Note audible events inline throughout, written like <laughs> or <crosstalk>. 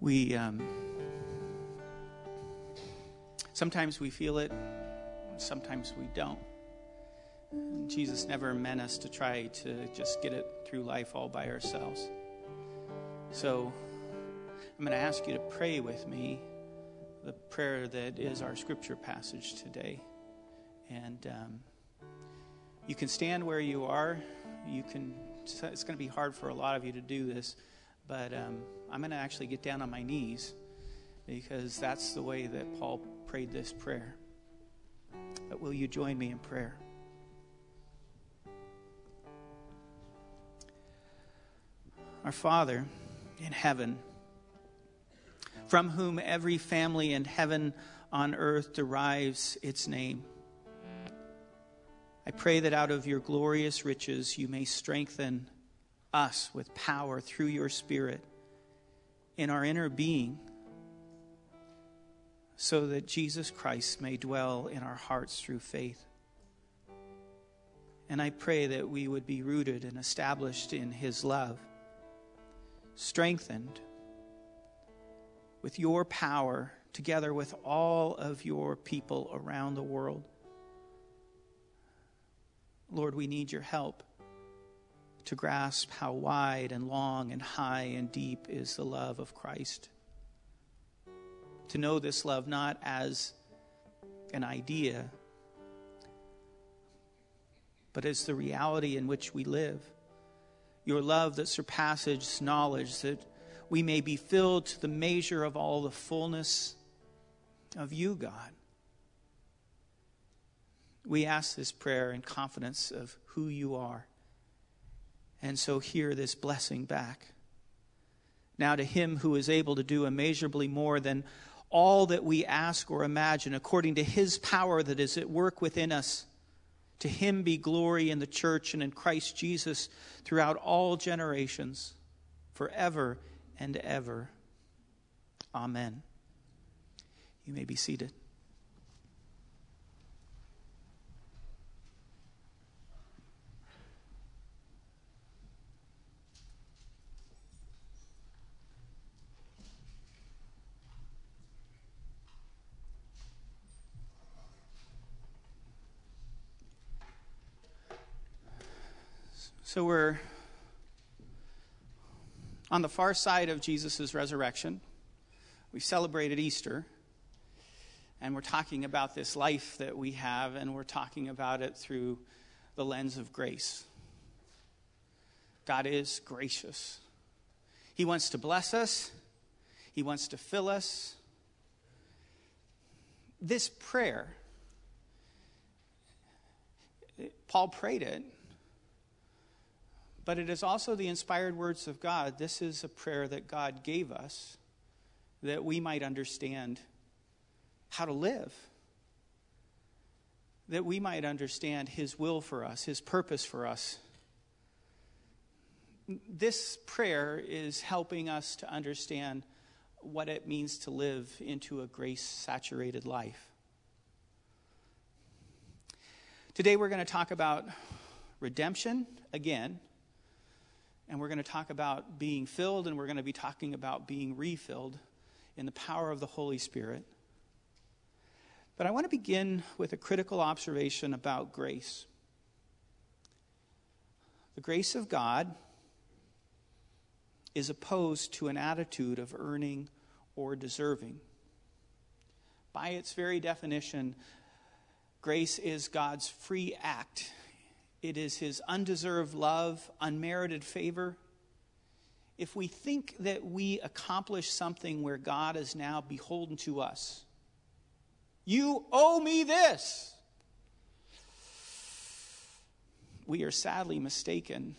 We um, sometimes we feel it, sometimes we don't. Jesus never meant us to try to just get it through life all by ourselves. So I'm going to ask you to pray with me the prayer that is our scripture passage today. And um, you can stand where you are. You can. It's going to be hard for a lot of you to do this, but um, I'm going to actually get down on my knees because that's the way that Paul prayed this prayer. But will you join me in prayer? Our Father in heaven, from whom every family in heaven on earth derives its name. I pray that out of your glorious riches you may strengthen us with power through your Spirit in our inner being, so that Jesus Christ may dwell in our hearts through faith. And I pray that we would be rooted and established in his love strengthened with your power together with all of your people around the world. Lord, we need your help to grasp how wide and long and high and deep is the love of Christ. To know this love not as an idea, but as the reality in which we live your love that surpasses knowledge, that we may be filled to the measure of all the fullness of you, God. We ask this prayer in confidence of who you are. And so hear this blessing back. Now, to him who is able to do immeasurably more than all that we ask or imagine, according to his power that is at work within us. To him be glory in the church and in Christ Jesus throughout all generations, forever and ever. Amen. You may be seated. So we're on the far side of Jesus' resurrection. We celebrated Easter, and we're talking about this life that we have, and we're talking about it through the lens of grace. God is gracious. He wants to bless us, He wants to fill us. This prayer, Paul prayed it but it is also the inspired words of God. This is a prayer that God gave us that we might understand how to live, that we might understand His will for us, His purpose for us. This prayer is helping us to understand what it means to live into a grace saturated life. Today we're going to talk about redemption again and we're going to talk about being filled, and we're going to be talking about being refilled in the power of the Holy Spirit. But I want to begin with a critical observation about grace. The grace of God is opposed to an attitude of earning or deserving. By its very definition, grace is God's free act it is his undeserved love, unmerited favor. If we think that we accomplish something where God is now beholden to us, you owe me this, we are sadly mistaken.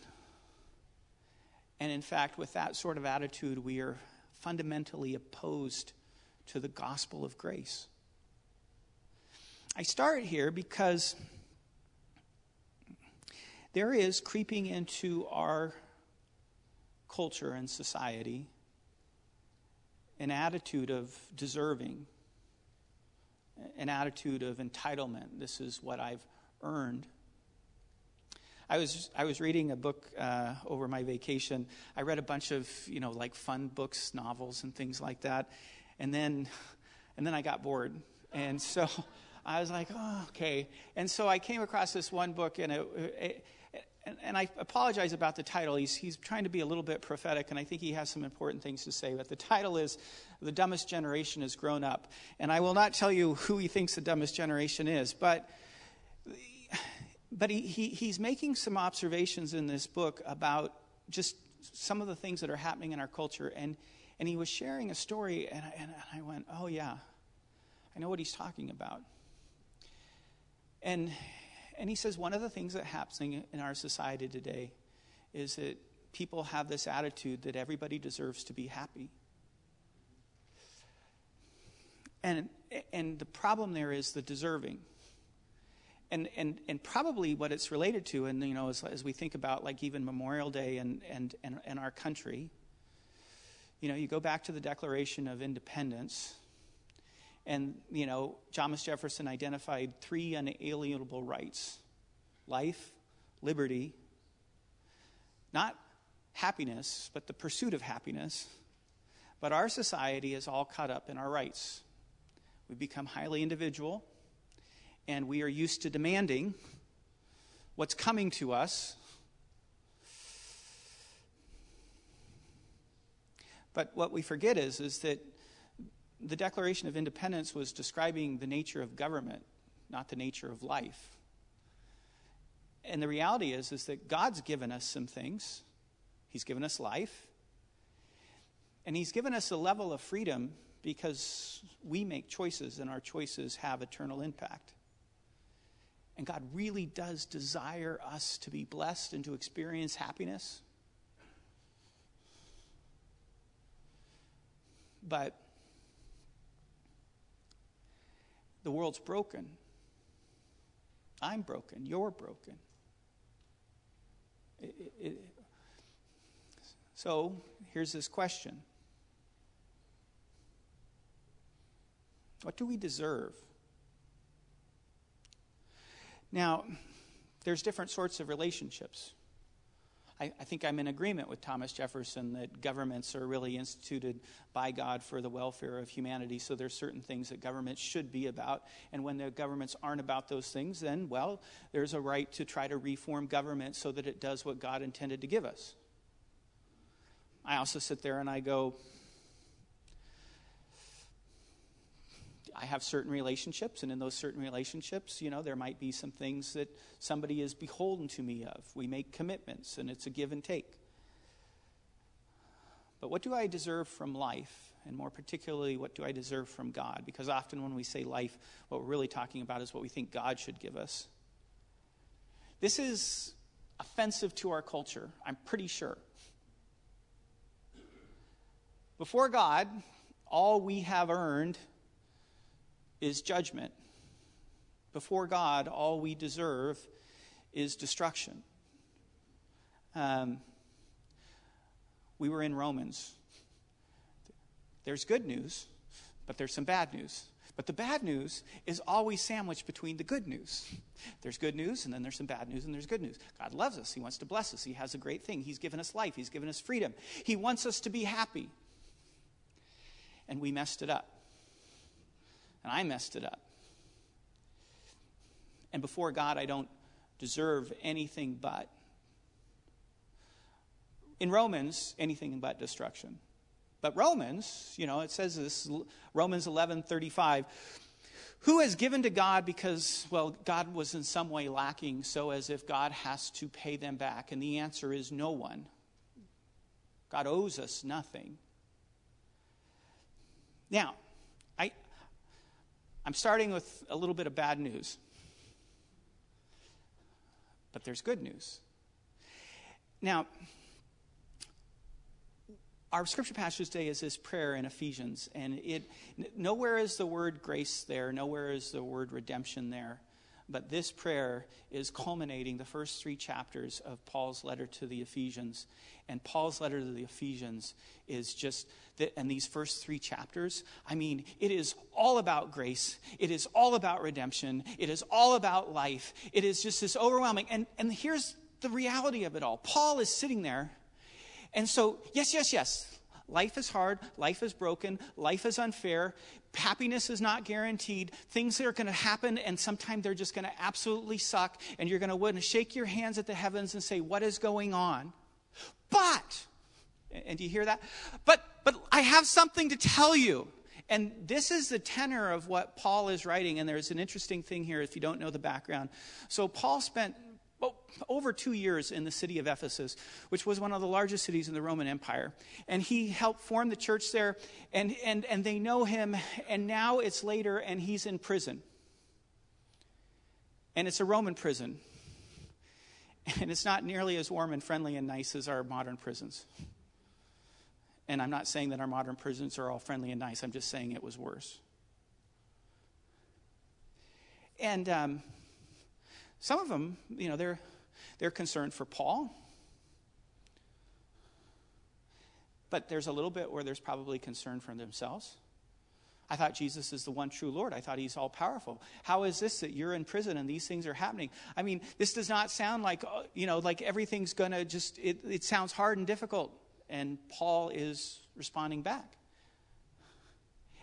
And in fact, with that sort of attitude, we are fundamentally opposed to the gospel of grace. I start here because there is creeping into our culture and society an attitude of deserving, an attitude of entitlement. This is what I've earned. I was I was reading a book uh, over my vacation. I read a bunch of you know like fun books, novels, and things like that, and then and then I got bored, and so <laughs> I was like, oh, okay. And so I came across this one book, and it, it and, and, I apologize about the title. He's, he's trying to be a little bit prophetic, and I think he has some important things to say. But the title is The Dumbest Generation Has Grown Up. And I will not tell you who he thinks the dumbest generation is, but, but he, he, he's making some observations in this book about just some of the things that are happening in our culture. And, and he was sharing a story, and I, and I went, oh, yeah, I know what he's talking about. And and he says one of the things that happening in our society today is that people have this attitude that everybody deserves to be happy. And, and the problem there is the deserving. And, and, and probably what it's related to, and you know, as, as we think about like even Memorial Day and, and, and, and our country, you know, you go back to the Declaration of Independence, and, you know, Thomas Jefferson identified three unalienable rights life, liberty, not happiness, but the pursuit of happiness. But our society is all caught up in our rights. We become highly individual, and we are used to demanding what's coming to us. But what we forget is, is that the Declaration of Independence was describing the nature of government, not the nature of life. And the reality is, is that God's given us some things. He's given us life. And He's given us a level of freedom because we make choices and our choices have eternal impact. And God really does desire us to be blessed and to experience happiness. But The world's broken. I'm broken. You're broken. It, it, it, so here's this question What do we deserve? Now, there's different sorts of relationships. I, I, think I'm in agreement with Thomas Jefferson that governments are really instituted by God for the welfare of humanity. So there's certain things that governments should be about. And when the governments aren't about those things, then, well, there's a right to try to reform government so that it does what God intended to give us. I also sit there and I go, I have certain relationships, and in those certain relationships, you know, there might be some things that somebody is beholden to me of. We make commitments, and it's a give and take. But what do I deserve from life? And more particularly, what do I deserve from God? Because often when we say life, what we're really talking about is what we think God should give us. This is offensive to our culture, I'm pretty sure. Before God, all we have earned is judgment. Before God, all we deserve is destruction. Um, we were in Romans. There's good news, but there's some bad news. But the bad news is always sandwiched between the good news. There's good news, and then there's some bad news, and there's good news. God loves us. He wants to bless us. He has a great thing. He's given us life. He's given us freedom. He wants us to be happy. And we messed it up and I messed it up. And before God, I don't deserve anything but. In Romans, anything but destruction. But Romans, you know, it says this, Romans 11 35. Who has given to God because, well, God was in some way lacking, so as if God has to pay them back? And the answer is no one. God owes us nothing. Now, I'm starting with a little bit of bad news. But there's good news. Now, our scripture passage today is this prayer in Ephesians, and it nowhere is the word grace there, nowhere is the word redemption there. But this prayer is culminating the first three chapters of Paul's letter to the Ephesians. And Paul's letter to the Ephesians is just, that, and these first three chapters, I mean, it is all about grace. It is all about redemption. It is all about life. It is just this overwhelming. And, and here's the reality of it all. Paul is sitting there. And so, yes, yes, yes. Life is hard. Life is broken. Life is unfair. Happiness is not guaranteed. Things are going to happen, and sometimes they're just going to absolutely suck. And you're going to shake your hands at the heavens and say, What is going on? But, and do you hear that? But, but I have something to tell you. And this is the tenor of what Paul is writing. And there's an interesting thing here if you don't know the background. So, Paul spent over two years in the city of Ephesus, which was one of the largest cities in the Roman Empire. And he helped form the church there, and, and, and they know him. And now it's later, and he's in prison. And it's a Roman prison. And it's not nearly as warm and friendly and nice as our modern prisons. And I'm not saying that our modern prisons are all friendly and nice, I'm just saying it was worse. And um, some of them, you know, they're, they're concerned for Paul. But there's a little bit where there's probably concern for themselves. I thought Jesus is the one true Lord. I thought he's all powerful. How is this that you're in prison and these things are happening? I mean, this does not sound like, uh, you know, like everything's going to just, it, it sounds hard and difficult. And Paul is responding back.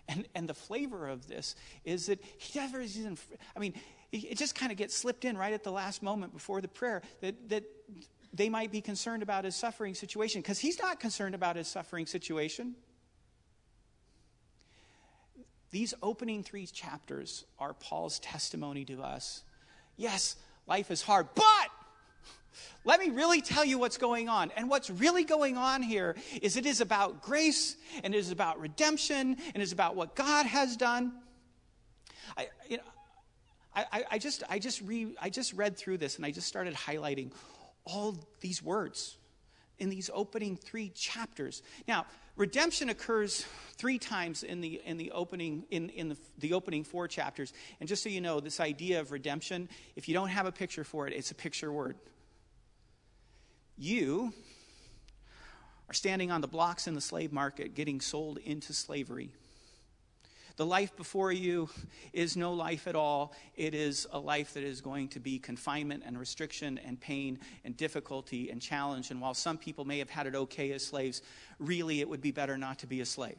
And, and the flavor of this is that he never is in, I mean, it just kind of gets slipped in right at the last moment before the prayer that, that they might be concerned about his suffering situation because he's not concerned about his suffering situation. These opening three chapters are Paul's testimony to us. Yes, life is hard, but let me really tell you what's going on. And what's really going on here is it is about grace and it is about redemption and it is about what God has done. I, you know, I, I, just, I, just re, I just read through this and I just started highlighting all these words in these opening three chapters. Now, redemption occurs three times in the, in the opening in, in the, the opening four chapters. And just so you know, this idea of redemption, if you don't have a picture for it, it's a picture word. You are standing on the blocks in the slave market getting sold into slavery. The life before you is no life at all. It is a life that is going to be confinement and restriction and pain and difficulty and challenge. And while some people may have had it okay as slaves, really it would be better not to be a slave.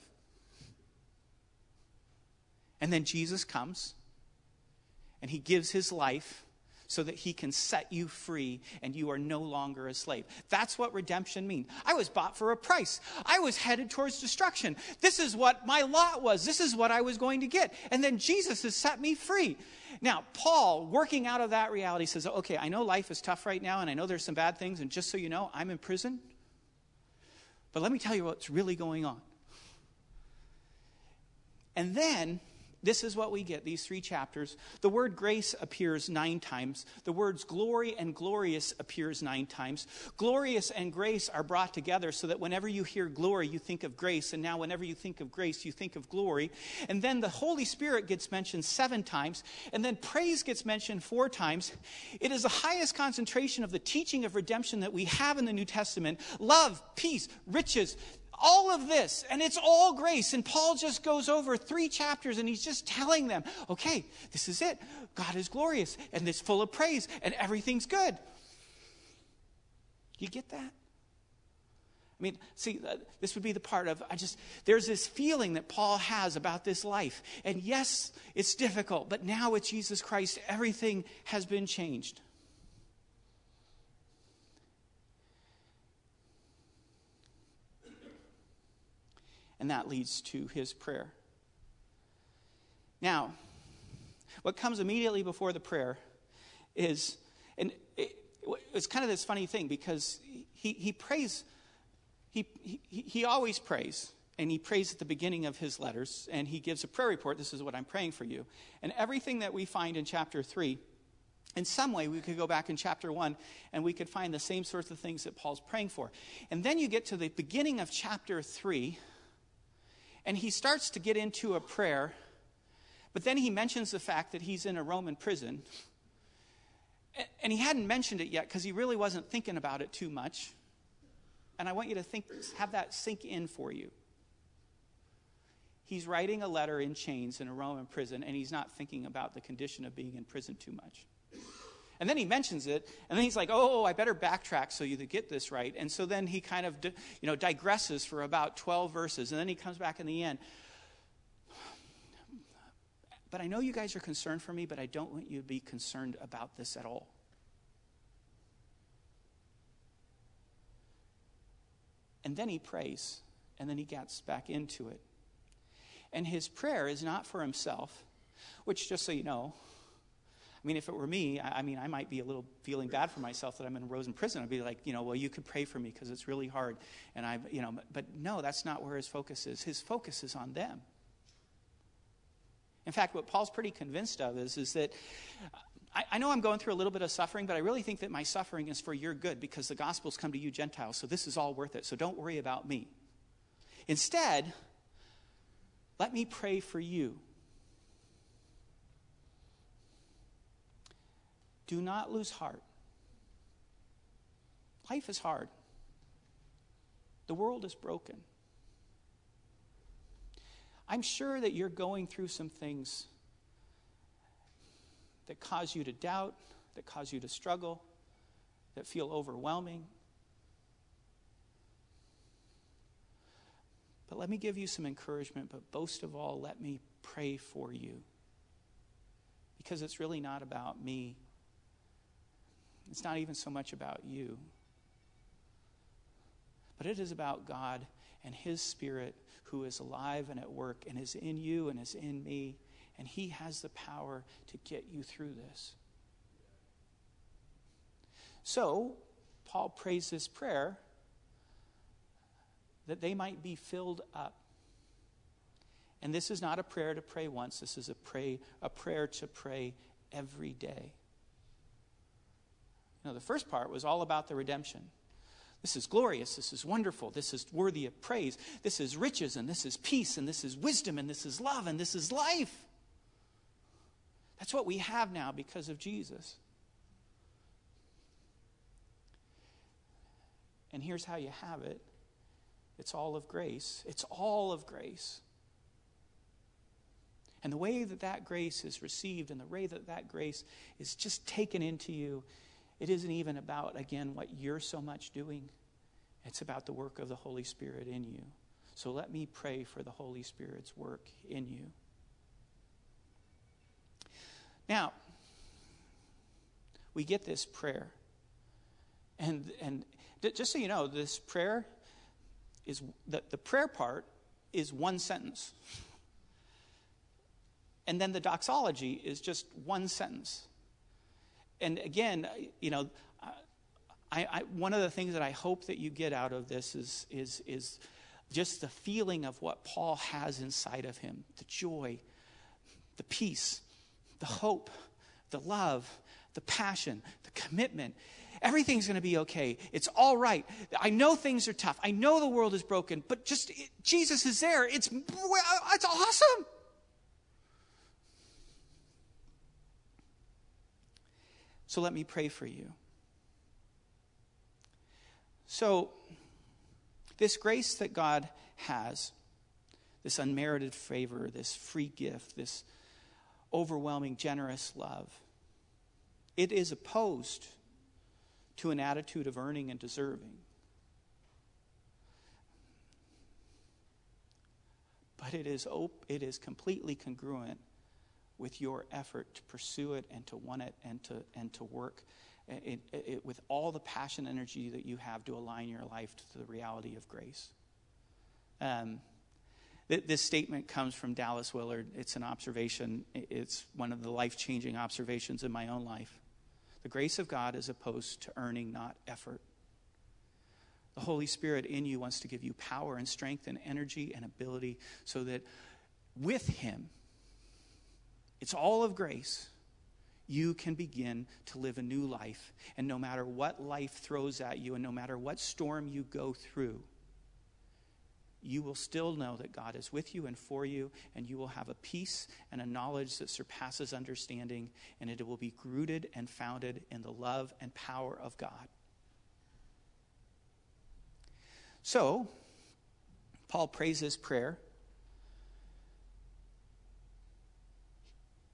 And then Jesus comes and he gives his life so that he can set you free and you are no longer a slave. That's what redemption means. I was bought for a price. I was headed towards destruction. This is what my lot was. This is what I was going to get. And then Jesus has set me free. Now, Paul, working out of that reality, says, okay, I know life is tough right now, and I know there's some bad things, and just so you know, I'm in prison. But let me tell you what's really going on. And then this is what we get, these three chapters. The word grace appears nine times. The words glory and glorious appears nine times. Glorious and grace are brought together so that whenever you hear glory, you think of grace. And now whenever you think of grace, you think of glory. And then the Holy Spirit gets mentioned seven times. And then praise gets mentioned four times. It is the highest concentration of the teaching of redemption that we have in the New Testament. Love, peace, riches, all of this, and it's all grace. And Paul just goes over three chapters and he's just telling them, okay, this is it. God is glorious and it's full of praise and everything's good. You get that? I mean, see, uh, this would be the part of, I just, there's this feeling that Paul has about this life. And yes, it's difficult, but now with Jesus Christ, everything has been changed. And that leads to his prayer. Now, what comes immediately before the prayer is, and it, it's kind of this funny thing because he, he prays, he, he, he always prays, and he prays at the beginning of his letters, and he gives a prayer report. This is what I'm praying for you. And everything that we find in chapter 3, in some way, we could go back in chapter 1 and we could find the same sorts of things that Paul's praying for. And then you get to the beginning of chapter 3, and he starts to get into a prayer, but then he mentions the fact that he's in a Roman prison. And he hadn't mentioned it yet because he really wasn't thinking about it too much. And I want you to think, have that sink in for you. He's writing a letter in chains in a Roman prison, and he's not thinking about the condition of being in prison too much. And then he mentions it, and then he's like, oh, oh I better backtrack so you get this right. And so then he kind of, you know, digresses for about 12 verses, and then he comes back in the end. But I know you guys are concerned for me, but I don't want you to be concerned about this at all. And then he prays, and then he gets back into it. And his prayer is not for himself, which, just so you know, I mean, if it were me, I, I, mean, I might be a little feeling bad for myself that I'm in Roman prison. I'd be like, you know, well, you could pray for me because it's really hard. And I, you know, but no, that's not where his focus is. His focus is on them. In fact, what Paul's pretty convinced of is, is that I, I know I'm going through a little bit of suffering, but I really think that my suffering is for your good because the gospel's come to you Gentiles. So this is all worth it. So don't worry about me. Instead, let me pray for you Do not lose heart. Life is hard. The world is broken. I'm sure that you're going through some things that cause you to doubt, that cause you to struggle, that feel overwhelming. But let me give you some encouragement, but most of all, let me pray for you. Because it's really not about me it's not even so much about you, but it is about God and His Spirit who is alive and at work and is in you and is in me, and He has the power to get you through this. So, Paul prays this prayer that they might be filled up. And this is not a prayer to pray once, this is a, pray, a prayer to pray every day. You know, the first part was all about the redemption. This is glorious. This is wonderful. This is worthy of praise. This is riches, and this is peace, and this is wisdom, and this is love, and this is life. That's what we have now because of Jesus. And here's how you have it it's all of grace. It's all of grace. And the way that that grace is received and the way that that grace is just taken into you it isn't even about, again, what you're so much doing. It's about the work of the Holy Spirit in you. So let me pray for the Holy Spirit's work in you. Now, we get this prayer. And, and just so you know, this prayer is the, the prayer part is one sentence. And then the doxology is just one sentence and again, you know, I, I, one of the things that I hope that you get out of this is, is, is just the feeling of what Paul has inside of him the joy, the peace, the hope, the love, the passion, the commitment. Everything's going to be okay. It's all right. I know things are tough. I know the world is broken, but just it, Jesus is there. It's, it's awesome. So let me pray for you. So, this grace that God has, this unmerited favor, this free gift, this overwhelming, generous love, it is opposed to an attitude of earning and deserving. But it is, op- it is completely congruent with your effort to pursue it and to want it and to, and to work it, it, it, with all the passion and energy that you have to align your life to the reality of grace. Um, th- this statement comes from Dallas Willard. It's an observation, it's one of the life changing observations in my own life. The grace of God is opposed to earning, not effort. The Holy Spirit in you wants to give you power and strength and energy and ability so that with Him, it's all of grace. You can begin to live a new life. And no matter what life throws at you, and no matter what storm you go through, you will still know that God is with you and for you, and you will have a peace and a knowledge that surpasses understanding, and it will be rooted and founded in the love and power of God. So, Paul prays this prayer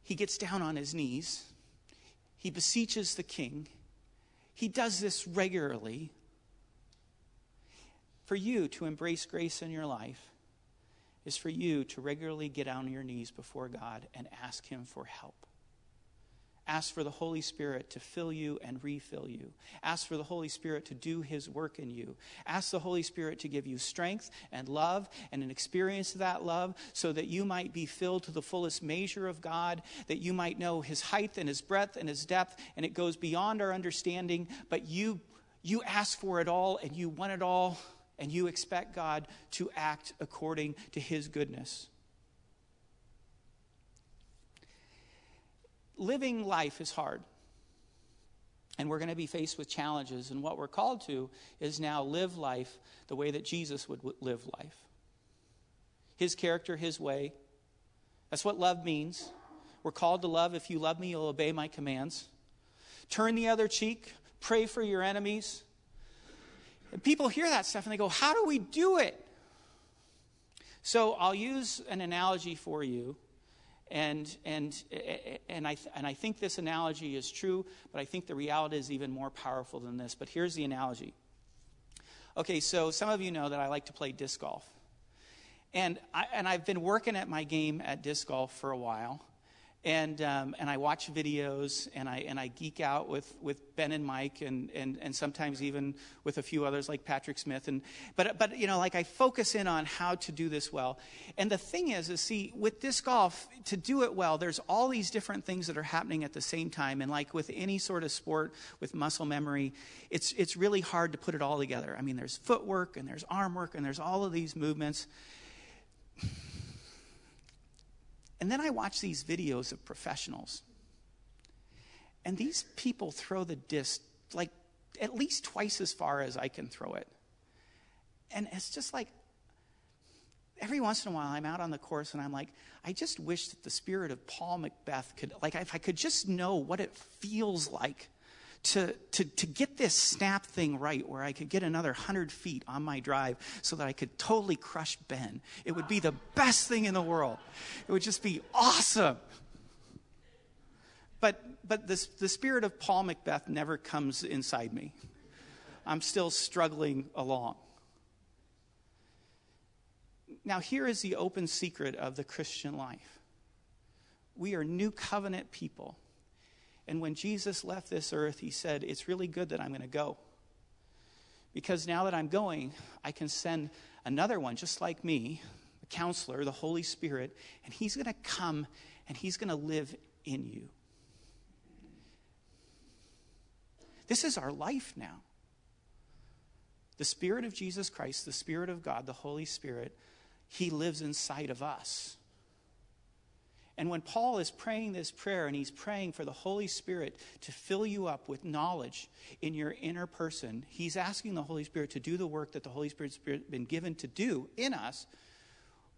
he gets down on his knees. he beseeches the king. He does this regularly. For you to embrace grace in your life is for you to regularly get on your knees before God and ask Him for help. Ask for the Holy Spirit to fill you and refill you. Ask for the Holy Spirit to do His work in you. Ask the Holy Spirit to give you strength and love and an experience of that love so that you might be filled to the fullest measure of God, that you might know His height and His breadth and His depth, and it goes beyond our understanding. But you, you ask for it all and you want it all, and you expect God to act according to His goodness. Living life is hard. And we're going to be faced with challenges. And what we're called to is now live life the way that Jesus would live life His character, His way. That's what love means. We're called to love. If you love me, you'll obey my commands. Turn the other cheek. Pray for your enemies. And people hear that stuff and they go, How do we do it? So I'll use an analogy for you and, and, and, I, and I think this analogy is true, but I think the reality is even more powerful than this. But here's the analogy. Okay, so some of you know that I like to play disc golf. And, I, and I've been working at my game at disc golf for a while and um, and I watch videos and I and I geek out with, with Ben and Mike and, and and sometimes even with a few others like Patrick Smith and but but you know like I focus in on how to do this well. And the thing is, is see with disc golf to do it well, there's all these different things that are happening at the same time. And like with any sort of sport with muscle memory, it's it's really hard to put it all together. I mean, there's footwork and there's arm work and there's all of these movements. And then I watch these videos of professionals. And these people throw the disc like at least twice as far as I can throw it. And it's just like every once in a while I'm out on the course and I'm like, I just wish that the spirit of Paul McBeth could, like, if I could just know what it feels like to, to, to get this snap thing right where I could get another 100 feet on my drive so that I could totally crush Ben. It would be the best thing in the world. It would just be awesome. But, but this, the spirit of Paul McBeth never comes inside me. I'm still struggling along. Now, here is the open secret of the Christian life we are new covenant people. And when Jesus left this earth, he said, It's really good that I'm going to go. Because now that I'm going, I can send another one just like me, the counselor, the Holy Spirit, and he's going to come and he's going to live in you. This is our life now. The Spirit of Jesus Christ, the Spirit of God, the Holy Spirit, He lives inside of us. And when Paul is praying this prayer and he's praying for the Holy Spirit to fill you up with knowledge in your inner person, he's asking the Holy Spirit to do the work that the Holy Spirit's been given to do in us,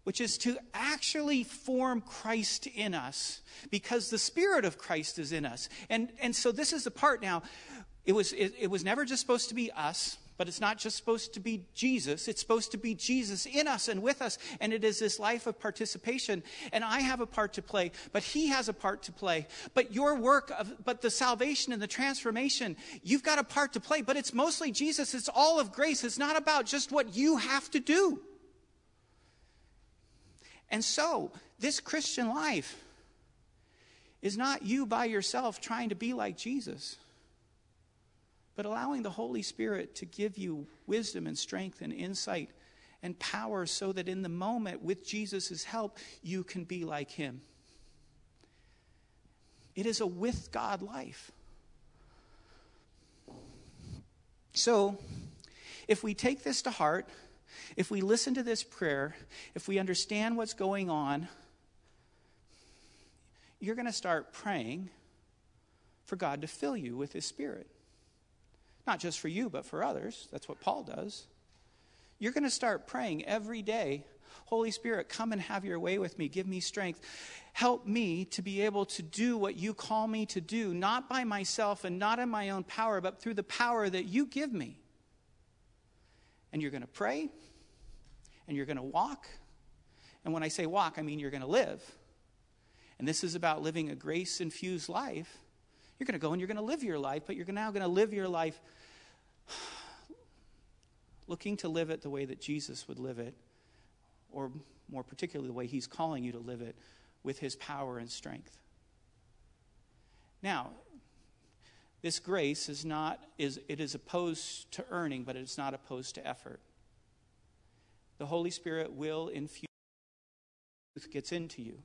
which is to actually form Christ in us because the Spirit of Christ is in us. And, and so this is the part now. It was, it, it was never just supposed to be us but it's not just supposed to be Jesus, it's supposed to be Jesus in us and with us. And it is this life of participation. And I have a part to play, but He has a part to play. But your work, of, but the salvation and the transformation, you've got a part to play. But it's mostly Jesus, it's all of grace. It's not about just what you have to do. And so, this Christian life is not you by yourself trying to be like Jesus but allowing the Holy Spirit to give you wisdom and strength and insight and power so that in the moment, with Jesus' help, you can be like Him. It is a with God life. So, if we take this to heart, if we listen to this prayer, if we understand what's going on, you're going to start praying for God to fill you with His Spirit. Not just for you, but for others. That's what Paul does. You're going to start praying every day Holy Spirit, come and have your way with me. Give me strength. Help me to be able to do what you call me to do, not by myself and not in my own power, but through the power that you give me. And you're going to pray and you're going to walk. And when I say walk, I mean you're going to live. And this is about living a grace infused life You're going to go and you're going to live your life, but you're now going to live your life looking to live it the way that Jesus would live it, or more particularly the way he's calling you to live it with his power and strength. Now, this grace is not is it is opposed to earning, but it's not opposed to effort. The Holy Spirit will infuse truth gets into you.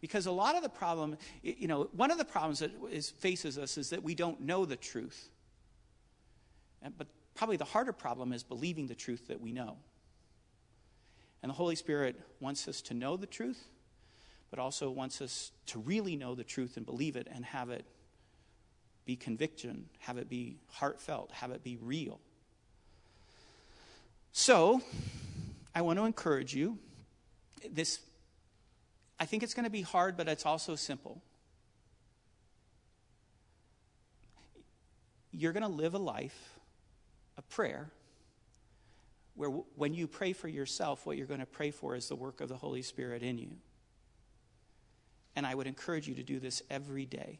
Because a lot of the problem, you know, one of the problems that is, faces us is that we don't know the truth. But probably the harder problem is believing the truth that we know. And the Holy Spirit wants us to know the truth, but also wants us to really know the truth and believe it and have it be conviction, have it be heartfelt, have it be real. So, I want to encourage you. This, I think it's going to be hard, but it's also simple. You're going to live a life prayer where when you pray for yourself, what you're going to pray for is the work of the Holy Spirit in you. And I would encourage you to do this every day.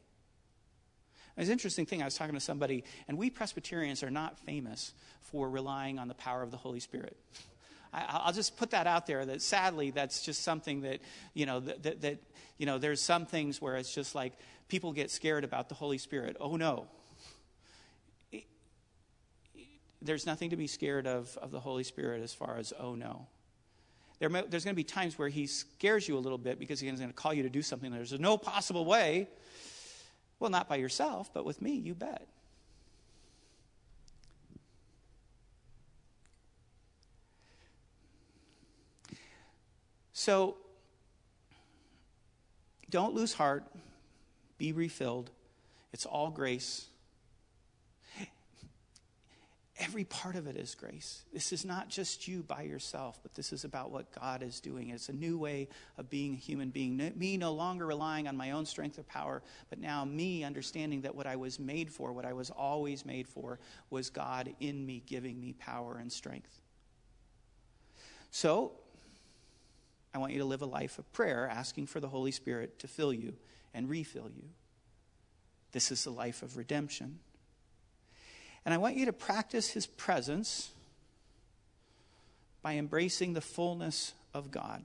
It's an interesting thing. I was talking to somebody, and we Presbyterians are not famous for relying on the power of the Holy Spirit. I, will just put that out there that sadly, that's just something that, you know, that, that, that, you know, there's some things where it's just like people get scared about the Holy Spirit. Oh, no. There's nothing to be scared of of the Holy Spirit as far as, oh, no. There, there's going to be times where he scares you a little bit because he's going to call you to do something. There's no possible way. Well, not by yourself, but with me, you bet. So, don't lose heart. Be refilled. It's all grace. Every part of it is grace. This is not just you by yourself, but this is about what God is doing. It's a new way of being a human being. Me no longer relying on my own strength or power, but now me understanding that what I was made for, what I was always made for, was God in me giving me power and strength. So, I want you to live a life of prayer, asking for the Holy Spirit to fill you and refill you. This is the life of redemption. And I want you to practice his presence by embracing the fullness of God.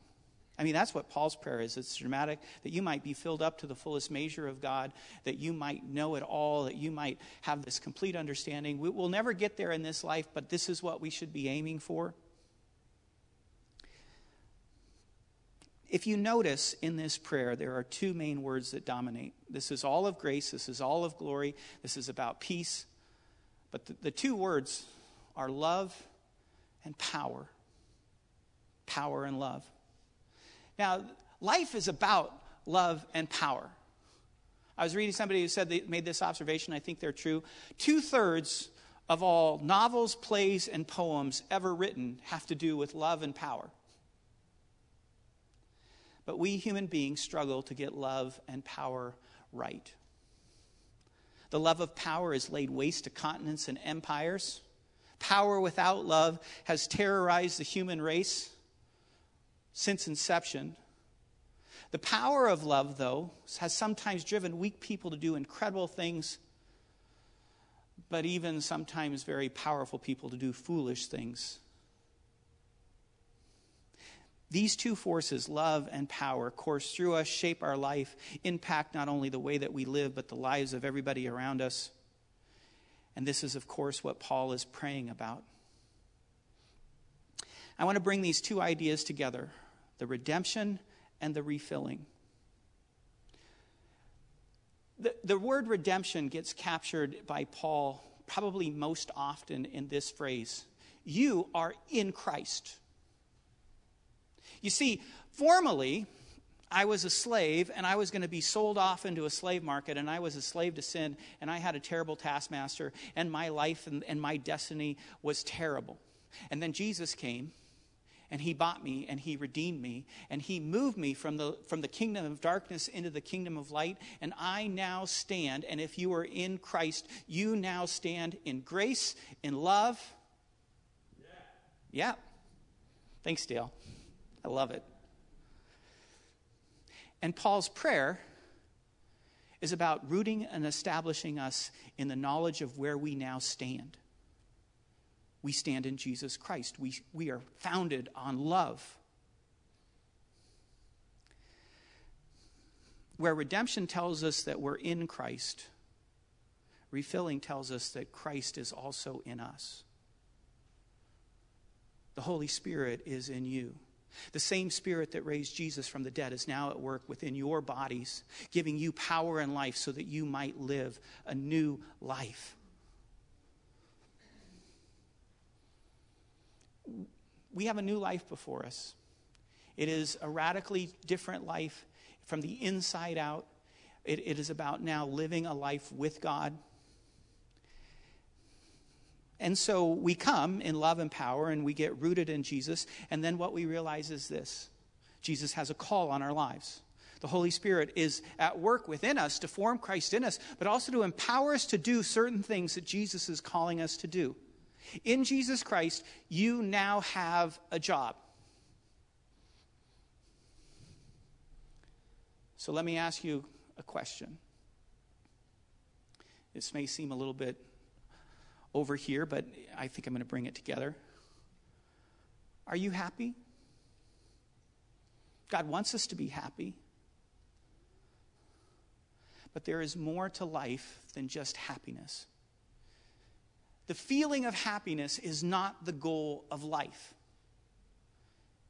I mean, that's what Paul's prayer is. It's dramatic that you might be filled up to the fullest measure of God, that you might know it all, that you might have this complete understanding. We, will never get there in this life, but this is what we should be aiming for. If you notice in this prayer, there are two main words that dominate. This is all of grace, this is all of glory, this is about peace, but the, the two words are love and power. Power and love. Now, life is about love and power. I was reading somebody who said they made this observation. I think they're true. Two thirds of all novels, plays, and poems ever written have to do with love and power. But we human beings struggle to get love and power right. The love of power has laid waste to continents and empires. Power without love has terrorized the human race since inception. The power of love, though, has sometimes driven weak people to do incredible things, but even sometimes very powerful people to do foolish things. These two forces, love and power, course through us, shape our life, impact not only the way that we live, but the lives of everybody around us. And this is, of course, what Paul is praying about. I want to bring these two ideas together the redemption and the refilling. The, the word redemption gets captured by Paul probably most often in this phrase You are in Christ. You see, formally, I was a slave and I was going to be sold off into a slave market and I was a slave to sin and I had a terrible taskmaster and my life and, and my destiny was terrible. And then Jesus came and he bought me and he redeemed me and he moved me from the from the kingdom of darkness into the kingdom of light and I now stand and if you are in Christ you now stand in grace in love yeah, yeah. thanks Dale I love it. And Paul's prayer is about rooting and establishing us in the knowledge of where we now stand. We stand in Jesus Christ. We, we are founded on love. Where redemption tells us that we're in Christ, refilling tells us that Christ is also in us. The Holy Spirit is in you. The same Spirit that raised Jesus from the dead is now at work within your bodies, giving you power and life so that you might live a new life. We have a new life before us. It is a radically different life from the inside out. it, it is about now living a life with God and so we come in love and power and we get rooted in Jesus. And then what we realize is this Jesus has a call on our lives. The Holy Spirit is at work within us to form Christ in us, but also to empower us to do certain things that Jesus is calling us to do. In Jesus Christ, you now have a job. So let me ask you a question. This may seem a little bit over here, but I think I'm going to bring it together. Are you happy? God wants us to be happy. But there is more to life than just happiness. The feeling of happiness is not the goal of life.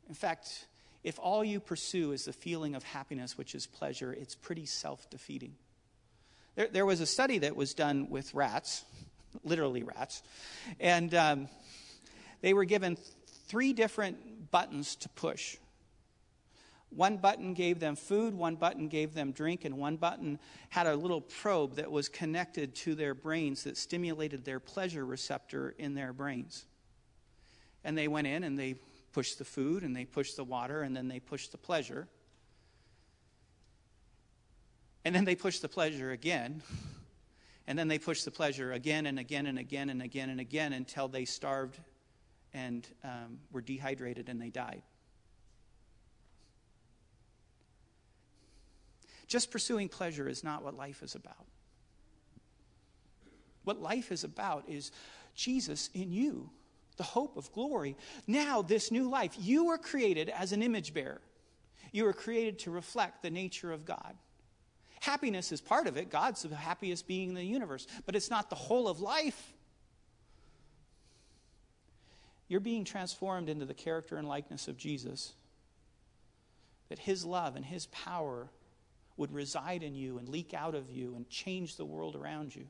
In fact, if all you pursue is the feeling of happiness, which is pleasure, it's pretty self defeating. There, there was a study that was done with rats literally rats. And um, they were given three different buttons to push. One button gave them food, one button gave them drink, and one button had a little probe that was connected to their brains that stimulated their pleasure receptor in their brains. And they went in and they pushed the food and they pushed the water and then they pushed the pleasure. And then they pushed the pleasure again. And then they pushed the pleasure again and again and again and again and again until they starved and um, were dehydrated and they died. Just pursuing pleasure is not what life is about. What life is about is Jesus in you, the hope of glory. Now, this new life, you were created as an image bearer. You were created to reflect the nature of God. Happiness is part of it. God's the happiest being in the universe, but it's not the whole of life. You're being transformed into the character and likeness of Jesus. That his love and his power would reside in you and leak out of you and change the world around you.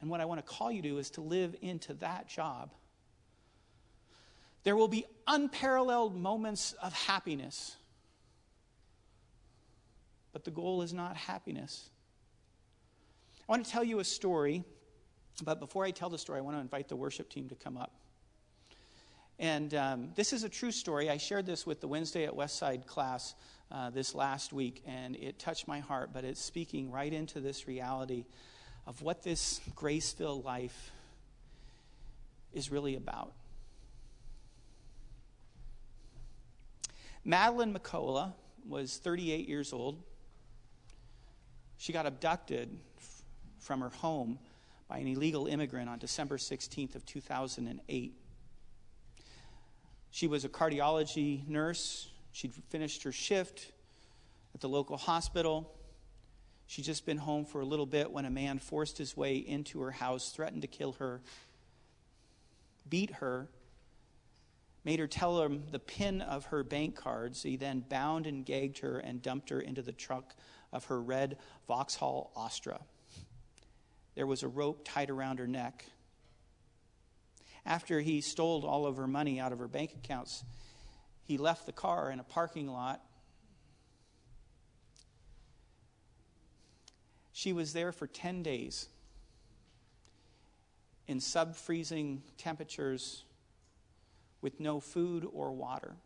And what I want to call you to is to live into that job. There will be unparalleled moments of happiness but the goal is not happiness. I want to tell you a story, but before I tell the story, I want to invite the worship team to come up. And um, this is a true story. I shared this with the Wednesday at Westside class uh, this last week, and it touched my heart, but it's speaking right into this reality of what this grace filled life is really about. Madeline McCullough was 38 years old. She got abducted from her home by an illegal immigrant on December 16th of 2008. She was a cardiology nurse. She'd finished her shift at the local hospital. She'd just been home for a little bit when a man forced his way into her house, threatened to kill her, beat her, made her tell him the pin of her bank cards. He then bound and gagged her and dumped her into the truck of her red Vauxhall Astra. There was a rope tied around her neck. After he stole all of her money out of her bank accounts, he left the car in a parking lot. She was there for 10 days in sub freezing temperatures with no food or water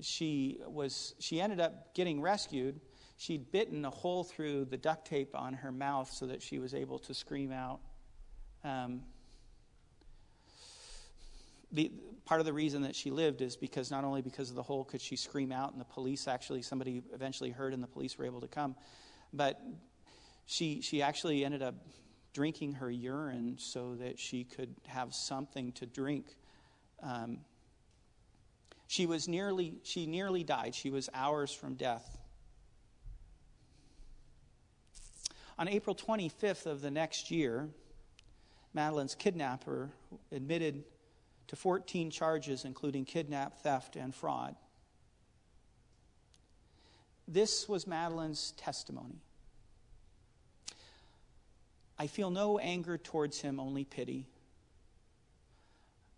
she was she ended up getting rescued. She'd bitten a hole through the duct tape on her mouth so that she was able to scream out. Um, the part of the reason that she lived is because not only because of the hole could she scream out and the police actually somebody eventually heard and the police were able to come but she she actually ended up drinking her urine so that she could have something to drink um, she was nearly she nearly died she was hours from death on april 25th of the next year Madeline's kidnapper admitted to 14 charges, including kidnap, theft, and fraud. This was Madeline's testimony. I feel no anger towards him, only pity.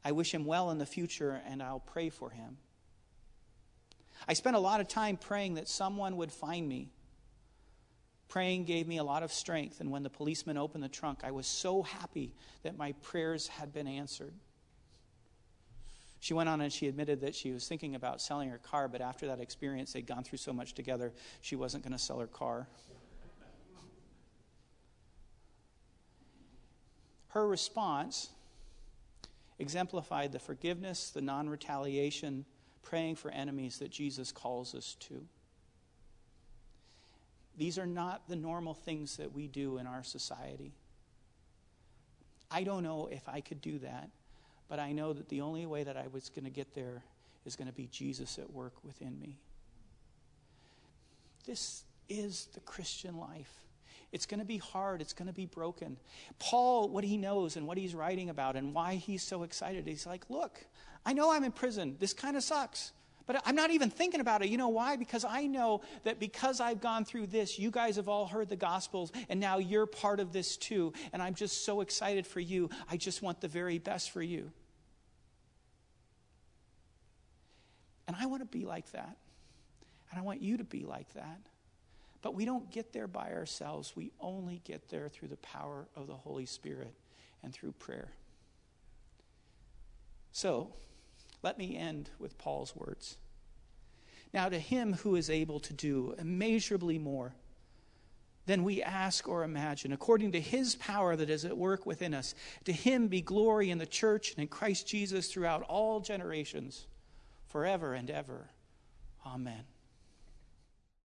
I wish him well in the future, and I'll pray for him. I spent a lot of time praying that someone would find me. Praying gave me a lot of strength, and when the policeman opened the trunk, I was so happy that my prayers had been answered. She went on and she admitted that she was thinking about selling her car, but after that experience, they'd gone through so much together, she wasn't going to sell her car. Her response exemplified the forgiveness, the non retaliation, praying for enemies that Jesus calls us to. These are not the normal things that we do in our society. I don't know if I could do that. But I know that the only way that I was going to get there is going to be Jesus at work within me. This is the Christian life. It's going to be hard. It's going to be broken. Paul, what he knows and what he's writing about and why he's so excited, he's like, Look, I know I'm in prison. This kind of sucks. But I'm not even thinking about it. You know why? Because I know that because I've gone through this, you guys have all heard the Gospels, and now you're part of this too. And I'm just so excited for you. I just want the very best for you. And I want to be like that. And I want you to be like that. But we don't get there by ourselves. We only get there through the power of the Holy Spirit and through prayer. So, let me end with Paul's words. Now, to him who is able to do immeasurably more than we ask or imagine, according to his power that is at work within us, to him be glory in the church and in Christ Jesus throughout all generations, forever and ever. Amen.